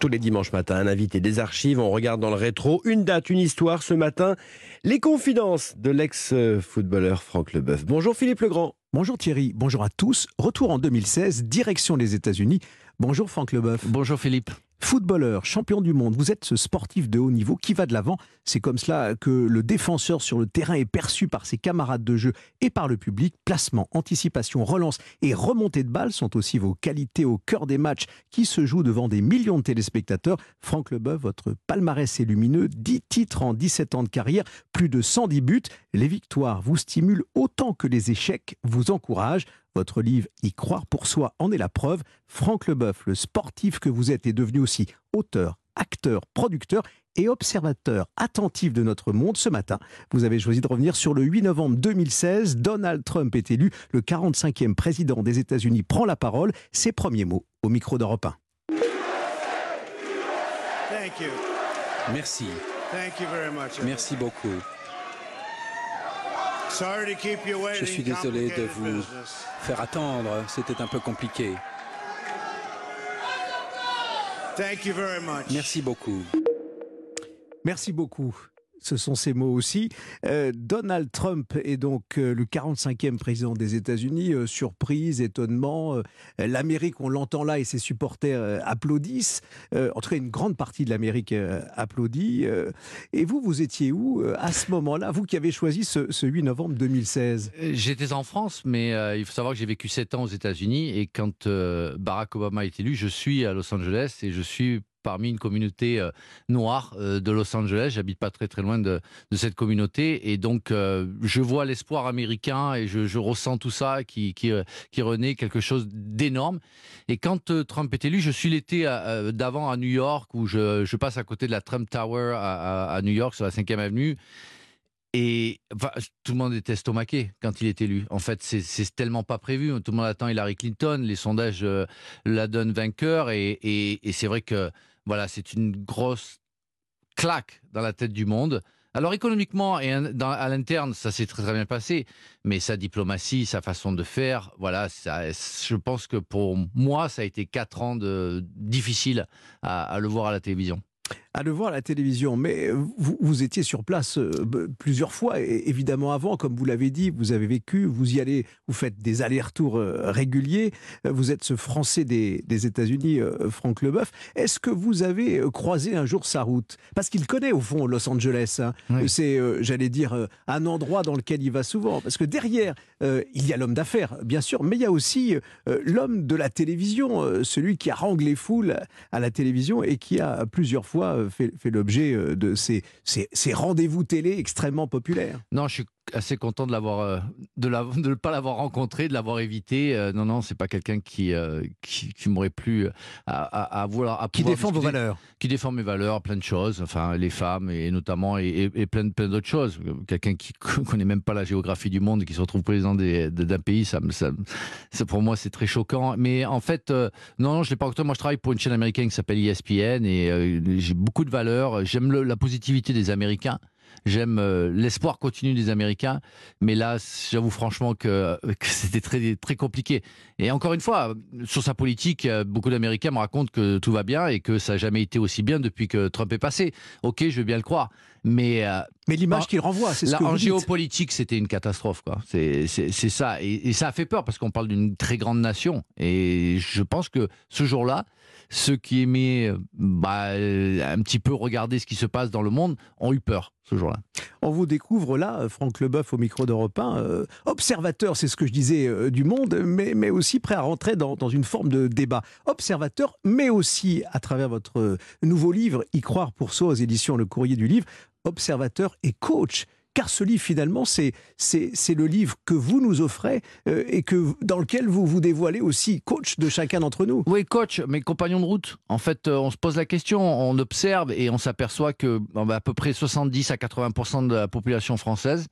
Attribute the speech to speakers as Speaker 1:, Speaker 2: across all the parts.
Speaker 1: Tous les dimanches matins, un invité des archives, on regarde dans le rétro, une date, une histoire. Ce matin, les confidences de l'ex-footballeur Franck Leboeuf. Bonjour Philippe Legrand.
Speaker 2: Bonjour Thierry, bonjour à tous. Retour en 2016, direction les États-Unis. Bonjour Franck Leboeuf.
Speaker 3: Bonjour Philippe.
Speaker 2: Footballeur, champion du monde, vous êtes ce sportif de haut niveau qui va de l'avant. C'est comme cela que le défenseur sur le terrain est perçu par ses camarades de jeu et par le public. Placement, anticipation, relance et remontée de balles sont aussi vos qualités au cœur des matchs qui se jouent devant des millions de téléspectateurs. Franck Leboeuf, votre palmarès est lumineux, 10 titres en 17 ans de carrière, plus de 110 buts. Les victoires vous stimulent autant que les échecs vous encouragent. Votre livre Y croire pour soi en est la preuve. Franck Leboeuf, le sportif que vous êtes, est devenu aussi auteur, acteur, producteur et observateur attentif de notre monde. Ce matin, vous avez choisi de revenir sur le 8 novembre 2016. Donald Trump est élu. Le 45e président des États-Unis prend la parole. Ses premiers mots au micro d'Europe 1.
Speaker 3: Merci. Merci beaucoup. Je suis désolé de vous faire attendre, c'était un peu compliqué. Merci beaucoup.
Speaker 2: Merci beaucoup ce sont ces mots aussi. Euh, Donald Trump est donc euh, le 45e président des États-Unis. Euh, surprise, étonnement. L'Amérique, on l'entend là et ses supporters applaudissent. en tout cas, une grande partie de l'Amérique applaudit. et vous, vous étiez où à ce moment-là Vous qui avez choisi ce, ce 8 novembre 2016
Speaker 3: J'étais en France, mais il faut savoir que j'ai vécu 7 ans aux États-Unis. Et quand Barack Obama est élu, je suis à Los Angeles et je suis parmi une communauté euh, noire euh, de Los Angeles. J'habite pas très très loin de, cette communauté et donc euh, je vois l'espoir américain et je, ressens tout ça qui, qui, renaît quelque chose d'énorme. Et quand Trump est élu, je suis l'été d'avant à New York où je, passe à côté de la Trump Tower à, New York sur la 5e avenue. Et tout le monde était estomaqué quand il est élu. En fait, c'est tellement pas prévu. Tout le monde attend Hillary Clinton. Les sondages la donnent vainqueur. Et, c'est vrai que voilà, c'est une grosse claque dans la tête du monde. Alors économiquement et à l'interne, ça s'est très, très bien passé, mais sa diplomatie, sa façon de faire, voilà, je pense que pour moi, ça a été quatre ans de, difficiles à le voir à la télévision
Speaker 2: à le voir à la télévision, mais vous, vous étiez sur place euh, plusieurs fois, et évidemment avant, comme vous l'avez dit, vous avez vécu, vous y allez, vous faites des allers-retours euh, réguliers, euh, vous êtes ce Français des, des États-Unis, Franck Leboeuf. Est-ce que vous avez croisé un jour sa route? Parce qu'il connaît au fond Los Angeles. Hein. C'est, j'allais dire, un endroit dans lequel il va souvent. Parce que derrière, il y a l'homme d'affaires, bien sûr, mais il y a aussi l'homme de la télévision, celui qui harangue les foules à la télévision et qui a plusieurs fois fait, l'objet euh, de ces, ces, rendez-vous télé extrêmement populaires.
Speaker 3: Non, je suis assez content de l'avoir, euh, de ne pas l'avoir rencontré, de l'avoir évité. Euh, non, non, c'est pas quelqu'un qui, qui, m'aurait plu à, à, vouloir. À
Speaker 2: qui défend vos valeurs.
Speaker 3: Qui défend mes valeurs, plein de choses. Enfin, les femmes et notamment et, plein, plein d'autres choses. Quelqu'un qui connaît même pas la géographie du monde et qui se retrouve président d'un pays, ça, ça, ça, pour moi, c'est très choquant. Mais en fait, non, non, je l'ai pas rencontré. Moi, je travaille pour une chaîne américaine qui s'appelle ESPN et j'ai beaucoup de valeurs. J'aime la positivité des Américains. J'aime euh, l'espoir continu des Américains, mais là, j'avoue franchement que, c'était très, très compliqué. Et encore une fois, sur sa politique, euh, beaucoup d'Américains me racontent que tout va bien et que ça n'a jamais été aussi bien depuis que Trump est passé. Ok, je veux bien le croire. Mais,
Speaker 2: euh, mais l'image qu'il renvoie, c'est ce que
Speaker 3: En géopolitique, c'était une catastrophe. quoi. C'est ça. Et, et, ça a fait peur parce qu'on parle d'une très grande nation. Et je pense que ce jour-là, ceux qui aimaient bah, un petit peu regarder ce qui se passe dans le monde ont eu peur ce jour-là.
Speaker 2: On vous découvre là, Franck Leboeuf au micro d'Europe 1, euh, observateur, c'est ce que je disais, euh, du monde, mais, mais aussi prêt à rentrer dans, dans, une forme de débat. Observateur, mais aussi à travers votre nouveau livre, Y croire pour soi aux éditions Le Courrier du Livre, observateur et coach car ce livre finalement c'est le livre que vous nous offrez euh, et que dans lequel vous vous dévoilez aussi coach de chacun d'entre nous.
Speaker 3: Oui, coach, mes compagnons de route. En fait, euh, on se pose la question, on observe et on s'aperçoit que à peu près 70 à 80% de la population française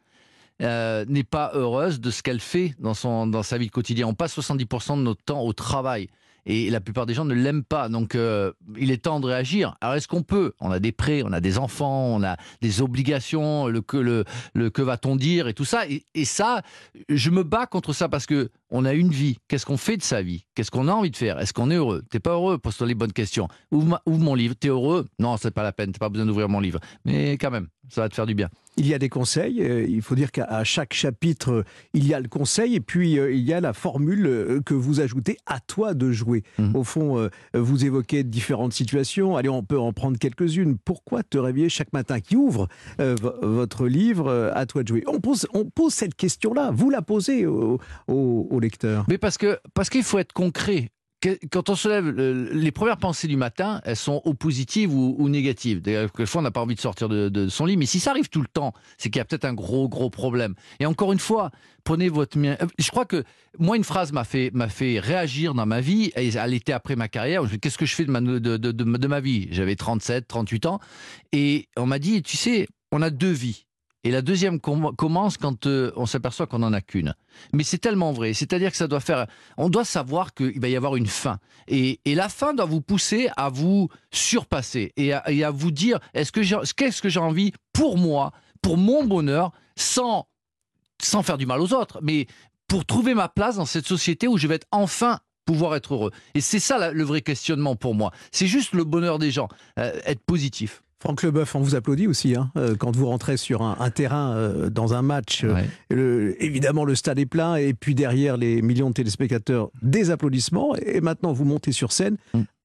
Speaker 3: euh, n'est pas heureuse de ce qu'elle fait dans son dans sa vie quotidienne. On passe 70% de notre temps au travail. Et la plupart des gens ne l'aiment pas. Donc, euh, il est temps de réagir. Alors, est-ce qu'on peut? On a des prêts, on a des enfants, on a des obligations, le que, le, le que va-t-on dire et tout ça? Et, et, ça, je me bats contre ça parce que on a une vie. Qu'est-ce qu'on fait de sa vie? Qu'est-ce qu'on a envie de faire? Est-ce qu'on est heureux? T'es pas heureux? Pose-toi les bonnes questions. Ouvre, ouvre mon livre. T'es heureux? Non, c'est pas la peine. T'as pas besoin d'ouvrir mon livre. Mais quand même, ça va te faire du bien.
Speaker 2: Il y a des conseils. Euh, il faut dire qu'à chaque chapitre, il y a le conseil et puis euh, il y a la formule euh, que vous ajoutez à toi de jouer. Mmh. Au fond, vous évoquez différentes situations. Allez, on peut en prendre quelques-unes. Pourquoi te réveiller chaque matin? Qui ouvre votre livre à toi de jouer? On pose, on pose cette question-là. Vous la posez au, au, lecteur.
Speaker 3: Mais parce que parce qu'il faut être concret quand on se lève, les premières pensées du matin, elles sont ou positives ou, négatives. Quelquefois, on n'a pas envie de sortir de, son lit. Mais si ça arrive tout le temps, c'est qu'il y a peut-être un gros, gros problème. Et encore une fois, prenez votre mien. Je crois que moi, une phrase m'a fait, fait réagir dans ma vie. Elle était après ma carrière. Qu'est-ce que je fais de ma, de, de, de ma vie? J'avais 37, 38 ans. Et on m'a dit, tu sais, on a deux vies. Et la deuxième commence quand euh, on s'aperçoit qu'on n'en a qu'une. Mais c'est tellement vrai. C'est-à-dire que ça doit faire. On doit savoir qu'il va y avoir une fin. Et, et, la fin doit vous pousser à vous surpasser et à, à vous dire est-ce que qu'est-ce que j'ai envie pour moi, pour mon bonheur, sans, sans faire du mal aux autres, mais pour trouver ma place dans cette société où je vais être enfin pouvoir être heureux. Et c'est ça le vrai questionnement pour moi. C'est juste le bonheur des gens, euh, être positif.
Speaker 2: Franck Leboeuf, on vous applaudit aussi hein, euh, quand vous rentrez sur un, un terrain euh, dans un match. Euh,
Speaker 3: Ouais.
Speaker 2: le- évidemment, le stade est plein et puis derrière les millions de téléspectateurs, des applaudissements. Et maintenant, vous montez sur scène.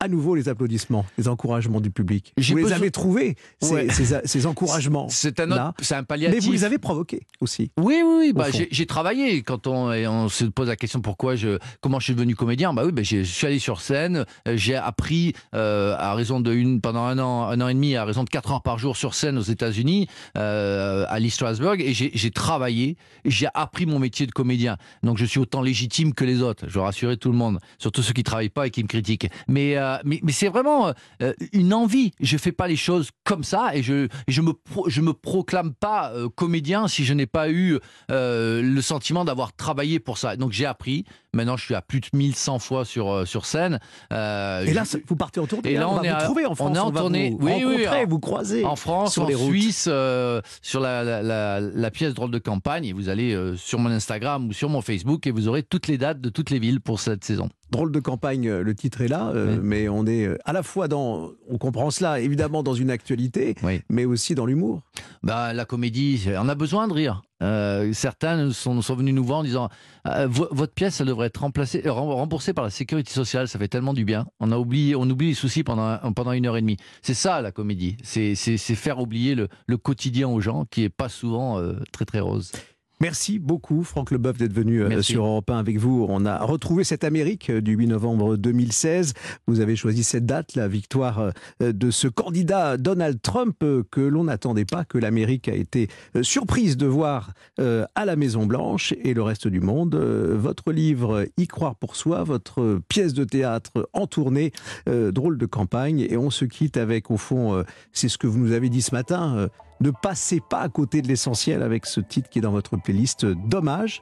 Speaker 2: À nouveau, les applaudissements, les encouragements du public.
Speaker 3: J'ai
Speaker 2: Vous les avez trouvés, ces,
Speaker 3: Ouais.
Speaker 2: ces- ces encouragements.
Speaker 3: C'est un, autre- un
Speaker 2: Mais
Speaker 3: palliatif.
Speaker 2: vous les avez provoqués aussi.
Speaker 3: Oui, oui, Bah, j'ai travaillé. Quand on, et on se pose la question pourquoi je, comment je suis devenu comédien, bah oui, bah, je suis allé sur scène. euh, J'ai appris euh, à raison de une pendant un an, un an et demi, à raison de quatre heures par jour sur scène aux États-Unis, euh, à Lee Strasberg, et j'ai travaillé. J'ai appris mon métier de comédien. Donc je suis autant légitime que les autres. Je veux rassurer tout le monde, surtout ceux qui travaillent pas et qui me critiquent. Mais euh, mais, mais c'est vraiment euh, une envie. Je fais pas les choses comme ça et je je me pro- je me proclame pas euh, comédien si je n'ai pas eu euh, le sentiment d'avoir travaillé pour ça. Donc j'ai appris. Maintenant, je suis à plus de 1100 fois sur euh, sur scène. Euh,
Speaker 2: Et là,
Speaker 3: je-
Speaker 2: vous partez en tournée.
Speaker 3: Et là,
Speaker 2: on,
Speaker 3: on
Speaker 2: va
Speaker 3: est
Speaker 2: vous
Speaker 3: à-
Speaker 2: trouver en
Speaker 3: on
Speaker 2: France.
Speaker 3: est en tournée.
Speaker 2: Vous
Speaker 3: Oui, oui,
Speaker 2: vous croiser.
Speaker 3: en France,
Speaker 2: sur
Speaker 3: en
Speaker 2: les.
Speaker 3: Suisse, euh, sur la, la, la, la pièce drôle de campagne. Et vous allez euh, sur mon Instagram ou sur mon Facebook et vous aurez toutes les dates de toutes les villes pour cette saison.
Speaker 2: Drôle de campagne, euh, le titre est là, euh,
Speaker 3: Oui.
Speaker 2: mais on est euh, à la fois dans, on comprend cela évidemment dans une actualité,
Speaker 3: Oui.
Speaker 2: mais aussi dans l'humour.
Speaker 3: Bah, la comédie, on a besoin de rire. Euh, certains sont, sont venus nous voir en disant euh, Vo- votre pièce, elle devrait être remplacée, rem- remboursée par la sécurité sociale. Ça fait tellement du bien. On a oublié, on oublie les soucis pendant un- pendant une heure et demie. C'est ça la comédie. C'est faire oublier le, le quotidien aux gens, qui est pas souvent euh, très très rose.
Speaker 2: Merci beaucoup, Franck Leboeuf, d'être venu euh,
Speaker 3: Merci.
Speaker 2: sur Europe 1 avec vous. On a retrouvé cette Amérique euh, du 8 novembre 2016. Vous avez choisi cette date, la victoire euh, de ce candidat Donald Trump que l'on n'attendait pas, que l'Amérique a été surprise de voir à la Maison-Blanche et le reste du monde. Votre livre Y croire pour soi, votre pièce de théâtre en tournée, drôle de campagne. Et on se quitte avec, au fond, c'est ce que vous nous avez dit ce matin, ne passez pas à côté de l'essentiel avec ce titre qui est dans votre playlist Dommage,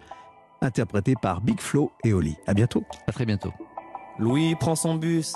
Speaker 2: interprété par Big Flo et Oli. À bientôt.
Speaker 3: À très bientôt.
Speaker 4: Louis prend son bus,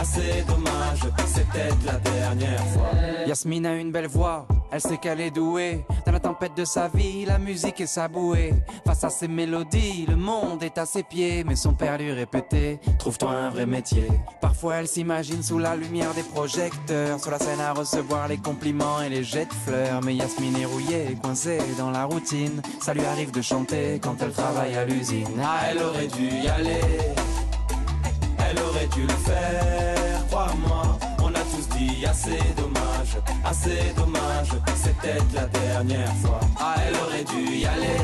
Speaker 4: assez dommage. C'était la dernière fois.
Speaker 5: Yasmine a une belle voix, elle sait qu'elle est douée. Dans la tempête de sa vie, la musique est sa bouée. Face à ses mélodies, le monde est à ses pieds. Mais son père lui répétait Trouve-toi un vrai métier. Parfois, elle s'imagine sous la lumière des projecteurs. Sur la scène à recevoir les compliments et les jets de fleurs. Mais Yasmine est rouillée, coincée dans la routine. Ça lui arrive de chanter quand elle travaille à l'usine. Ah,
Speaker 4: Elle aurait dû y aller, dû le faire, crois-moi. On a tous dit assez dommage, assez dommage. C'était la dernière fois. Ah, elle aurait dû y aller,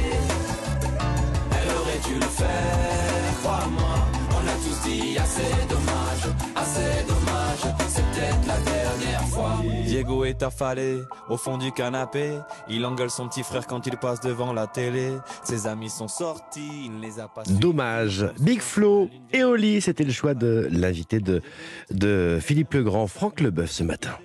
Speaker 4: elle aurait dû le faire, crois-moi. On a
Speaker 5: tous dit assez dommage,
Speaker 4: Diego est affalé au fond du canapé. Il engueule son petit frère quand il passe devant la télé. Ses amis sont sortis, il ne les a pas.
Speaker 1: Dommage. Big Flo et Oli, c'était le choix de l'invité de, de Philippe Legrand, Franck Leboeuf ce matin.